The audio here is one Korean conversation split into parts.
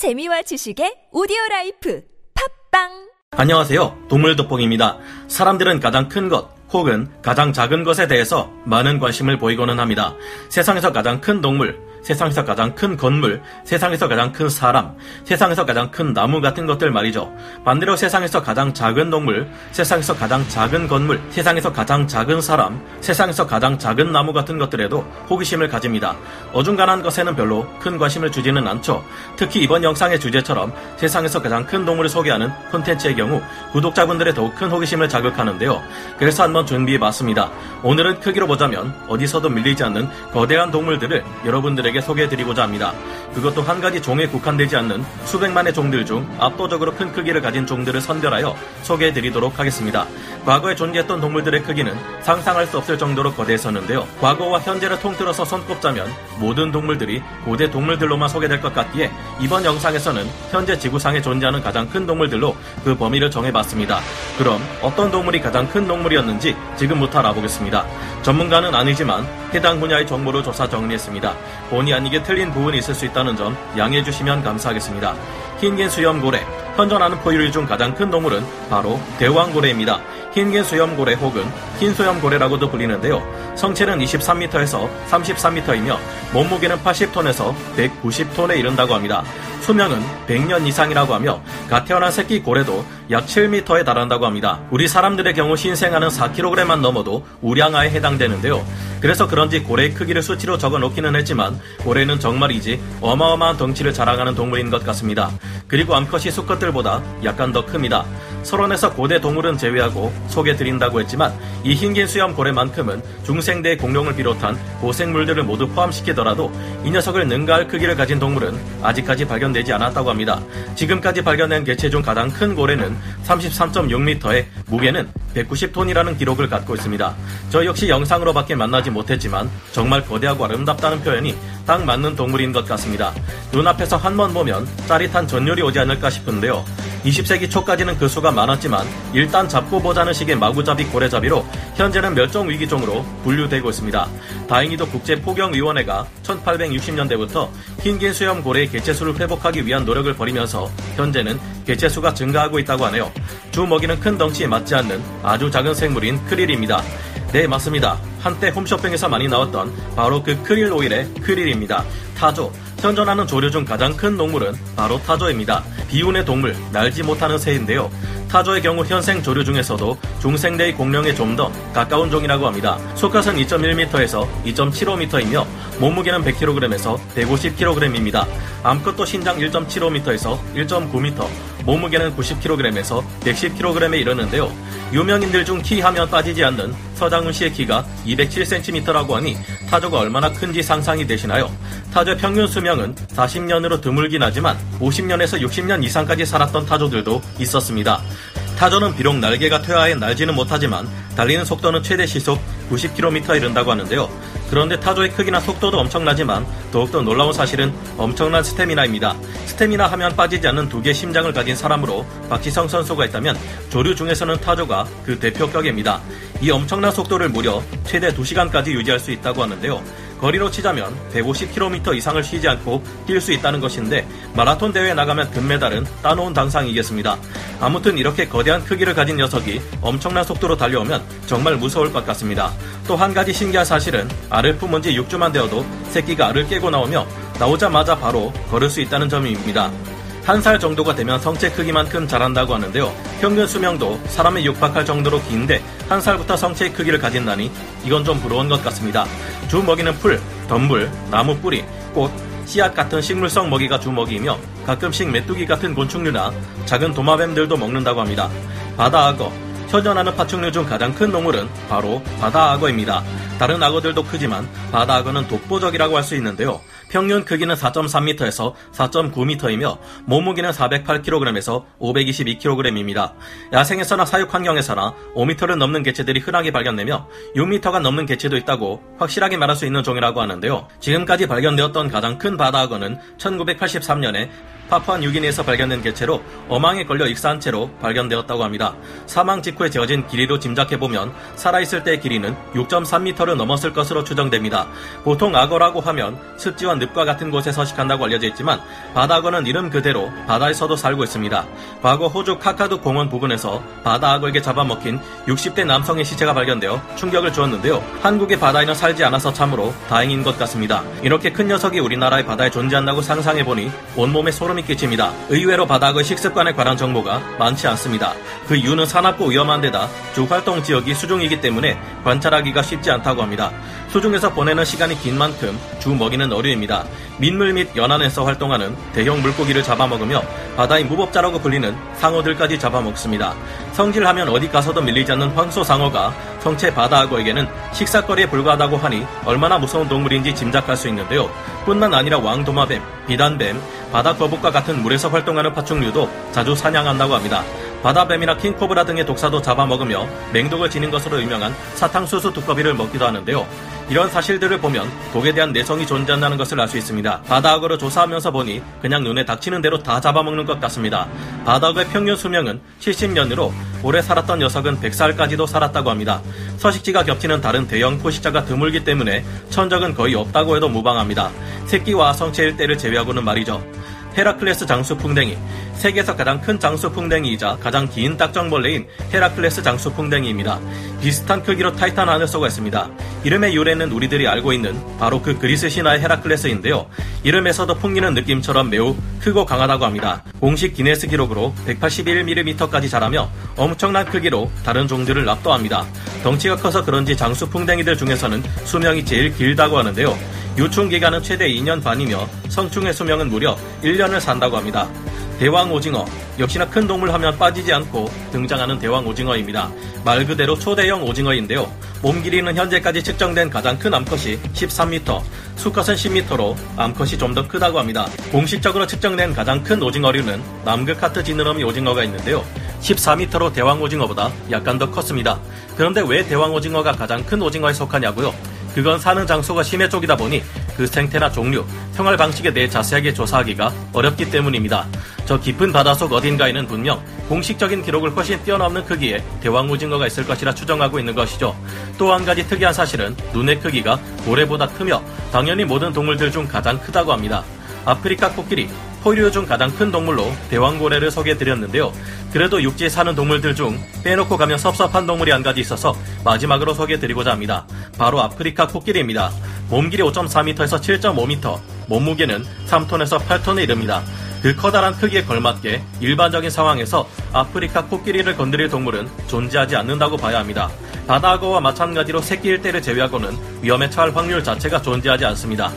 재미와 지식의 오디오 라이프 팟빵 안녕하세요. 동물 돋보기입니다. 사람들은 가장 큰 것, 혹은 가장 작은 것에 대해서 많은 관심을 보이고는 합니다. 세상에서 가장 큰 동물, 세상에서 가장 큰 건물, 세상에서 가장 큰 사람, 세상에서 가장 큰 나무 같은 것들 말이죠. 반대로 세상에서 가장 작은 동물, 세상에서 가장 작은 건물, 세상에서 가장 작은 사람, 세상에서 가장 작은 나무 같은 것들에도 호기심을 가집니다. 어중간한 것에는 별로 큰 관심을 주지는 않죠. 특히 이번 영상의 주제처럼 세상에서 가장 큰 동물을 소개하는 콘텐츠의 경우 구독자분들의 더욱 큰 호기심을 자극하는데요. 그래서 한번 준비해 봤습니다. 오늘은 크기로 보자면 어디서도 밀리지 않는 거대한 동물들을 여러분들에게 여러분들에게 소개해드리고자 합니다. 그것도 한 가지 종에 국한되지 않는 수백만의 종들 중 압도적으로 큰 크기를 가진 종들을 선별하여 소개해드리도록 하겠습니다. 과거에 존재했던 동물들의 크기는 상상할 수 없을 정도로 거대했었는데요. 과거와 현재를 통틀어서 손꼽자면 모든 동물들이 고대 동물들로만 소개될 것 같기에 이번 영상에서는 현재 지구상에 존재하는 가장 큰 동물들로 그 범위를 정해봤습니다. 그럼 어떤 동물이 가장 큰 동물이었는지 지금부터 알아보겠습니다. 전문가는 아니지만 해당 분야의 정보를 조사 정리했습니다. 본의 아니게 틀린 부분이 있을 수 있다는 점 양해해 주시면 감사하겠습니다. 흰긴 수염고래, 현존하는 포유류 중 가장 큰 동물은 바로 대왕고래입니다. 흰긴 수염고래 혹은 흰 수염고래라고도 불리는데요. 성체는 23m에서 33m이며 몸무게는 80톤에서 190톤에 이른다고 합니다. 수명은 100년 이상이라고 하며 갓 태어난 새끼 고래도 약 7m에 달한다고 합니다. 우리 사람들의 경우 신생아는 4kg만 넘어도 우량아에 해당되는데요. 그래서 그런지 고래의 크기를 수치로 적어 놓기는 했지만 고래는 정말이지 어마어마한 덩치를 자랑하는 동물인 것 같습니다. 그리고 암컷이 수컷들보다 약간 더 큽니다. 서론에서 고대 동물은 제외하고 소개드린다고 했지만 이 흰긴 수염 고래만큼은 중생대의 공룡을 비롯한 고생물들을 모두 포함시키더라도 이 녀석을 능가할 크기를 가진 동물은 아직까지 발견되지 않았다고 합니다. 지금까지 발견된 개체 중 가장 큰 고래는 33.6m에 무게는 190톤이라는 기록을 갖고 있습니다. 저 역시 영상으로밖에 만나지 못했지만 정말 거대하고 아름답다는 표현이 딱 맞는 동물인 것 같습니다. 눈앞에서 한 번 보면 짜릿한 전율이 오지 않을까 싶은데요. 20세기 초까지는 그 수가 많았지만 일단 잡고 보자는 식의 마구잡이 고래잡이로 현재는 멸종 위기종으로 분류되고 있습니다. 다행히도 국제포경위원회가 1860년대부터 흰긴 수염 고래의 개체수를 회복하기 위한 노력을 벌이면서 현재는 개체수가 증가하고 있다고 하네요. 주 먹이는 큰 덩치에 맞지 않는 아주 작은 생물인 크릴입니다. 네, 맞습니다. 한때 홈쇼핑에서 많이 나왔던 바로 그 크릴 오일의 크릴입니다. 타조. 현존하는 조류 중 가장 큰 동물은 바로 타조입니다. 비운의 동물, 날지 못하는 새인데요. 타조의 경우 현생 조류 중에서도 중생대의 공룡에 좀 더 가까운 종이라고 합니다. 수컷은 2.1m에서 2.75m이며 몸무게는 100kg에서 150kg입니다. 암컷도 신장 1.75m에서 1.9m, 몸무게는 90kg에서 110kg에 이르는데요. 유명인들 중 키 하면 빠지지 않는 서장훈 씨의 키가 207cm라고 하니 타조가 얼마나 큰지 상상이 되시나요? 타조의 평균 수명은 40년으로 드물긴 하지만 50년에서 60년 이상까지 살았던 타조들도 있었습니다. 타조는 비록 날개가 퇴화해 날지는 못하지만 달리는 속도는 최대 시속 90km에 이른다고 하는데요. 그런데 타조의 크기나 속도도 엄청나지만 더욱더 놀라운 사실은 엄청난 스태미나입니다. 스태미나 하면 빠지지 않는 두 개의 심장을 가진 사람으로 박지성 선수가 있다면 조류 중에서는 타조가 그 대표격입니다. 이 엄청난 속도를 무려 최대 2시간까지 유지할 수 있다고 하는데요. 거리로 치자면 150km 이상을 쉬지 않고 뛸 수 있다는 것인데 마라톤 대회에 나가면 금메달은 따놓은 당상이겠습니다. 아무튼 이렇게 거대한 크기를 가진 녀석이 엄청난 속도로 달려오면 정말 무서울 것 같습니다. 또 한 가지 신기한 사실은 알을 품은 지 6주만 되어도 새끼가 알을 깨고 나오며 나오자마자 바로 걸을 수 있다는 점입니다. 한 살 정도가 되면 성체 크기만큼 자란다고 하는데요. 평균 수명도 사람에 육박할 정도로 긴데 한 살부터 성체의 크기를 가진다니 이건 좀 부러운 것 같습니다. 주 먹이는 풀, 덤불, 나무 뿌리, 꽃, 씨앗 같은 식물성 먹이가 주 먹이며 가끔씩 메뚜기 같은 곤충류나 작은 도마뱀들도 먹는다고 합니다. 바다 악어, 현존하는 파충류 중 가장 큰 동물은 바로 바다 악어입니다. 다른 악어들도 크지만 바다 악어는 독보적이라고 할 수 있는데요. 평균 크기는 4.3m에서 4.9m이며 몸무게는 408kg에서 522kg입니다. 야생에서나 사육 환경에서나 5m를 넘는 개체들이 흔하게 발견되며 6m가 넘는 개체도 있다고 확실하게 말할 수 있는 종이라고 하는데요. 지금까지 발견되었던 가장 큰 바다악어는 1983년에 파푸아 뉴기니에서 발견된 개체로 어망에 걸려 익사한 채로 발견되었다고 합니다. 사망 직후에 재어진 길이로 짐작해보면 살아있을 때의 길이는 6.3m를 넘었을 것으로 추정됩니다. 보통 악어라고 하면 습지와 늪과 같은 곳에 서식한다고 알려져 있지만 바다악어는 이름 그대로 바다에서도 살고 있습니다. 과거 호주 카카두 공원 부근에서 바다악어에게 잡아먹힌 60대 남성의 시체가 발견되어 충격을 주었는데요. 한국의 바다에는 살지 않아서 참으로 다행인 것 같습니다. 이렇게 큰 녀석이 우리나라의 바다에 존재한다고 상상해보니 온몸에 소름이 끼칩니다. 의외로 바다악어의 식습관에 관한 정보가 많지 않습니다. 그 이유는 사납고 위험한 데다 주 활동 지역이 수중이기 때문에 관찰하기가 쉽지 않다고 합니다. 수중에서 보내는 시간이 긴 만큼 주 먹이는 어류입니다. 민물 및 연안에서 활동하는 대형 물고기를 잡아먹으며 바다의 무법자라고 불리는 상어들까지 잡아먹습니다. 성질하면 어디 가서도 밀리지 않는 황소 상어가 성체 바다악어에게는 식사거리에 불과하다고 하니 얼마나 무서운 동물인지 짐작할 수 있는데요. 뿐만 아니라 왕도마뱀, 비단뱀, 바다거북과 같은 물에서 활동하는 파충류도 자주 사냥한다고 합니다. 바다뱀이나 킹코브라 등의 독사도 잡아먹으며 맹독을 지닌 것으로 유명한 사탕수수 두꺼비를 먹기도 하는데요. 이런 사실들을 보면 독에 대한 내성이 존재한다는 것을 알 수 있습니다. 바다악어를 조사하면서 보니 그냥 눈에 닥치는 대로 다 잡아먹는 것 같습니다. 바다악어의 평균 수명은 70년으로 오래 살았던 녀석은 100살까지도 살았다고 합니다. 서식지가 겹치는 다른 대형 포식자가 드물기 때문에 천적은 거의 없다고 해도 무방합니다. 새끼와 성체일 때를 제외하고는 말이죠. 헤라클레스 장수풍뎅이 세계에서 가장 큰 장수풍뎅이이자 가장 긴 딱정벌레인 헤라클레스 장수풍뎅이입니다. 비슷한 크기로 타이탄 하늘소가 있습니다. 이름의 유래는 우리들이 알고 있는 바로 그 그리스 신화의 헤라클레스인데요. 이름에서도 풍기는 느낌처럼 매우 크고 강하다고 합니다. 공식 기네스 기록으로 181mm까지 자라며 엄청난 크기로 다른 종들을 압도합니다. 덩치가 커서 그런지 장수풍뎅이들 중에서는 수명이 제일 길다고 하는데요. 유충 기간은 최대 2년 반이며 성충의 수명은 무려 1년을 산다고 합니다. 대왕 오징어 역시나 큰 동물 하면 빠지지 않고 등장하는 대왕 오징어입니다. 말 그대로 초대형 오징어인데요. 몸 길이는 현재까지 측정된 가장 큰 암컷이 13m, 수컷은 10m로 암컷이 좀 더 크다고 합니다. 공식적으로 측정된 가장 큰 오징어류는 남극 하트 지느러미 오징어가 있는데요. 14m로 대왕 오징어보다 약간 더 컸습니다. 그런데 왜 대왕 오징어가 가장 큰 오징어에 속하냐고요? 그건 사는 장소가 심해 쪽이다 보니 그 생태나 종류, 생활 방식에 대해 자세하게 조사하기가 어렵기 때문입니다. 저 깊은 바닷속 어딘가에는 분명 공식적인 기록을 훨씬 뛰어넘는 크기의 대왕 오징어가 있을 것이라 추정하고 있는 것이죠. 또 한 가지 특이한 사실은 눈의 크기가 고래보다 크며 당연히 모든 동물들 중 가장 크다고 합니다. 아프리카 코끼리, 포유류 중 가장 큰 동물로 대왕고래를 소개해드렸는데요. 그래도 육지에 사는 동물들 중 빼놓고 가면 섭섭한 동물이 한 가지 있어서 마지막으로 소개해드리고자 합니다. 바로 아프리카 코끼리입니다. 몸길이 5.4m에서 7.5m, 몸무게는 3톤에서 8톤에 이릅니다. 그 커다란 크기에 걸맞게 일반적인 상황에서 아프리카 코끼리를 건드릴 동물은 존재하지 않는다고 봐야 합니다. 바다악어와 마찬가지로 새끼일 때를 제외하고는 위험에 처할 확률 자체가 존재하지 않습니다.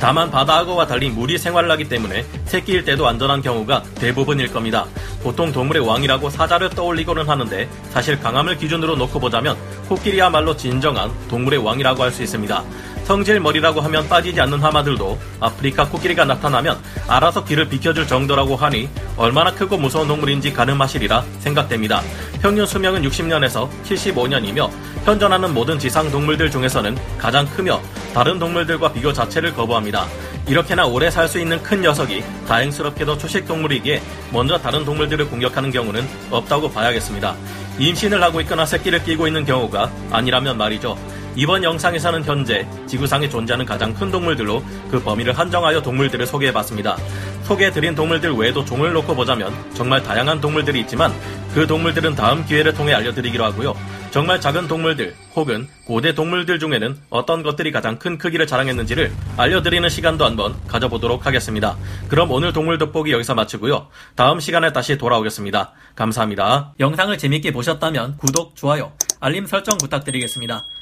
다만 바다악어와 달리 물이 생활하기 때문에 새끼일 때도 안전한 경우가 대부분일 겁니다. 보통 동물의 왕이라고 사자를 떠올리고는 하는데 사실 강함을 기준으로 놓고 보자면 코끼리야말로 진정한 동물의 왕이라고 할 수 있습니다. 성질머리라고 하면 빠지지 않는 하마들도 아프리카 코끼리가 나타나면 알아서 길을 비켜줄 정도라고 하니 얼마나 크고 무서운 동물인지 가늠하시리라 생각됩니다. 평균 수명은 60년에서 75년이며 현존하는 모든 지상 동물들 중에서는 가장 크며 다른 동물들과 비교 자체를 거부합니다. 이렇게나 오래 살 수 있는 큰 녀석이 다행스럽게도 초식 동물이기에 먼저 다른 동물들을 공격하는 경우는 없다고 봐야겠습니다. 임신을 하고 있거나 새끼를 끼고 있는 경우가 아니라면 말이죠. 이번 영상에서는 현재 지구상에 존재하는 가장 큰 동물들로 그 범위를 한정하여 동물들을 소개해봤습니다. 소개해드린 동물들 외에도 종을 놓고 보자면 정말 다양한 동물들이 있지만 그 동물들은 다음 기회를 통해 알려드리기로 하고요. 정말 작은 동물들 혹은 고대 동물들 중에는 어떤 것들이 가장 큰 크기를 자랑했는지를 알려드리는 시간도 한번 가져보도록 하겠습니다. 그럼 오늘 동물 돋보기 여기서 마치고요. 다음 시간에 다시 돌아오겠습니다. 감사합니다. 영상을 재밌게 보셨다면 구독, 좋아요, 알림 설정 부탁드리겠습니다.